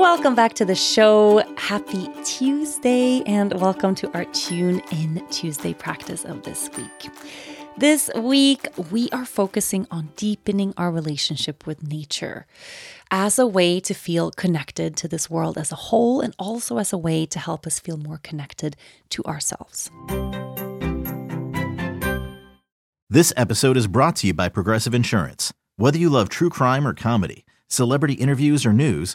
Welcome back to the show. Happy Tuesday, and welcome to our Tune In Tuesday practice of this week. This week, we are focusing on deepening our relationship with nature as a way to feel connected to this world as a whole, and also as a way to help us feel more connected to ourselves. This episode is brought to you by Progressive Insurance. Whether you love true crime or comedy, celebrity interviews or news,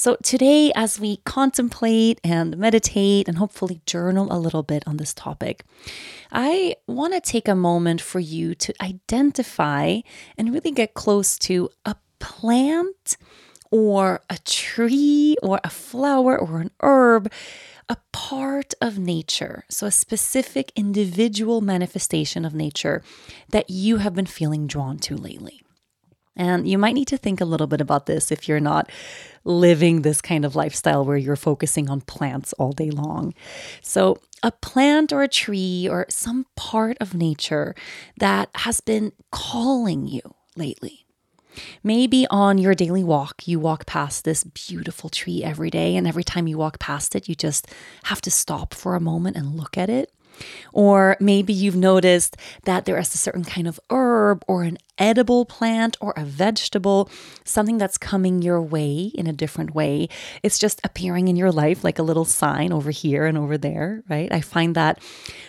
So, today, as we contemplate and meditate and hopefully journal a little bit on this topic, I want to take a moment for you to identify and really get close to a plant or a tree or a flower or an herb, a part of nature. So, a specific individual manifestation of nature that you have been feeling drawn to lately. And you might need to think a little bit about this if you're not living this kind of lifestyle where you're focusing on plants all day long. So, a plant or a tree or some part of nature that has been calling you lately. Maybe on your daily walk, you walk past this beautiful tree every day, and every time you walk past it, you just have to stop for a moment and look at it. Or maybe you've noticed that there is a certain kind of herb or an edible plant or a vegetable, something that's coming your way in a different way. It's just appearing in your life like a little sign over here and over there, right? I find that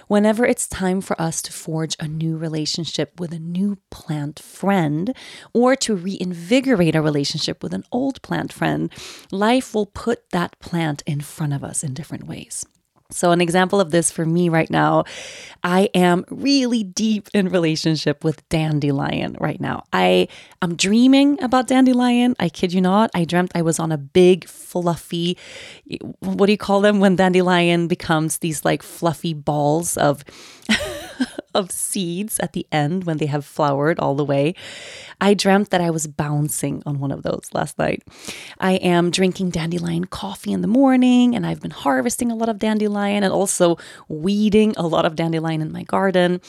whenever it's time for us to forge a new relationship with a new plant friend or to reinvigorate a relationship with an old plant friend, life will put that plant in front of us in different ways. So, an example of this for me right now, I am really deep in relationship with dandelion right now. I am dreaming about dandelion. I kid you not. I dreamt I was on a big, fluffy, what do you call them when dandelion becomes these like fluffy balls of. of seeds at the end when they have flowered all the way. I dreamt that I was bouncing on one of those last night. I am drinking dandelion coffee in the morning, and I've been harvesting a lot of dandelion and also weeding a lot of dandelion in my garden.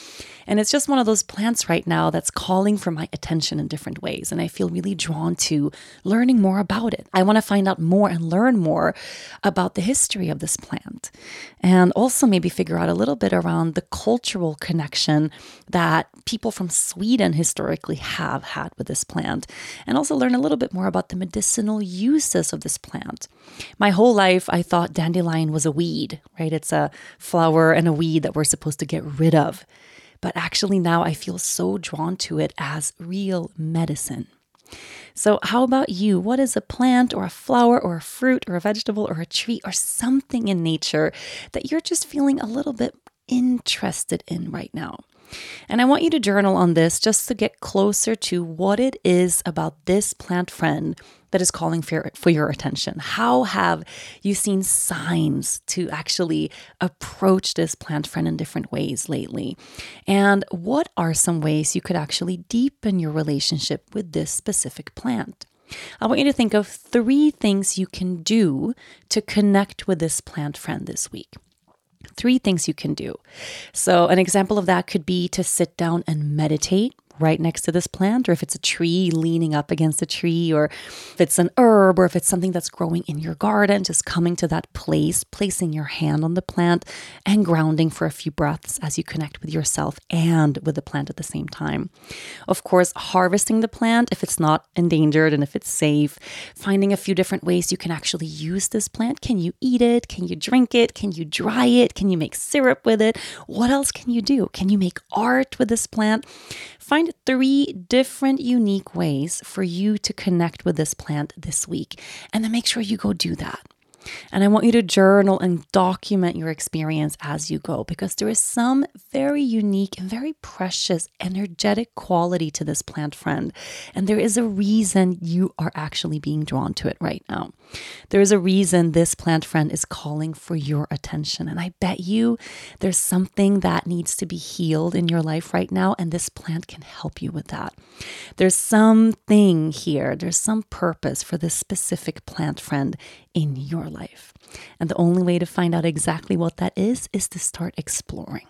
And it's just one of those plants right now that's calling for my attention in different ways. And I feel really drawn to learning more about it. I want to find out more and learn more about the history of this plant. And also maybe figure out a little bit around the cultural connection that people from Sweden historically have had with this plant. And also learn a little bit more about the medicinal uses of this plant. My whole life, I thought dandelion was a weed, right? It's a flower and a weed that we're supposed to get rid of but actually now I feel so drawn to it as real medicine. So, how about you? What is a plant or a flower or a fruit or a vegetable or a tree or something in nature that you're just feeling a little bit interested in right now? And I want you to journal on this just to get closer to what it is about this plant friend that is calling for, for your attention. How have you seen signs to actually approach this plant friend in different ways lately? And what are some ways you could actually deepen your relationship with this specific plant? I want you to think of three things you can do to connect with this plant friend this week three things you can do. So, an example of that could be to sit down and meditate right next to this plant, or if it's a tree leaning up against a tree, or if it's an herb, or if it's something that's growing in your garden, just coming to that place, placing your hand on the plant, and grounding for a few breaths as you connect with yourself and with the plant at the same time. Of course, harvesting the plant if it's not endangered and if it's safe, finding a few different ways you can actually use this plant. Can you eat it? Can you drink it? Can you dry it? Can you make syrup with it? What else can you do? Can you make art with this plant? Find three different unique ways for you to connect with this plant this week, and then make sure you go do that. And I want you to journal and document your experience as you go because there is some very unique and very precious energetic quality to this plant friend. And there is a reason you are actually being drawn to it right now. There is a reason this plant friend is calling for your attention. And I bet you there's something that needs to be healed in your life right now. And this plant can help you with that. There's something here, there's some purpose for this specific plant friend in your life. And the only way to find out exactly what that is is to start exploring.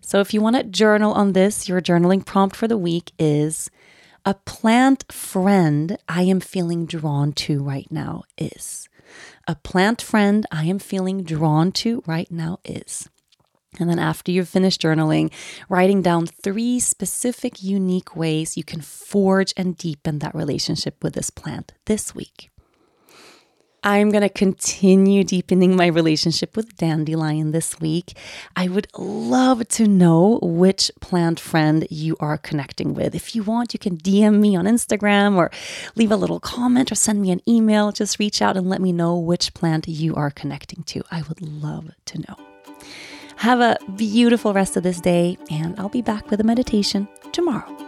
So if you want to journal on this, your journaling prompt for the week is a plant friend I am feeling drawn to right now is. A plant friend I am feeling drawn to right now is. And then, after you've finished journaling, writing down three specific, unique ways you can forge and deepen that relationship with this plant this week. I'm going to continue deepening my relationship with Dandelion this week. I would love to know which plant friend you are connecting with. If you want, you can DM me on Instagram or leave a little comment or send me an email. Just reach out and let me know which plant you are connecting to. I would love to know. Have a beautiful rest of this day, and I'll be back with a meditation tomorrow.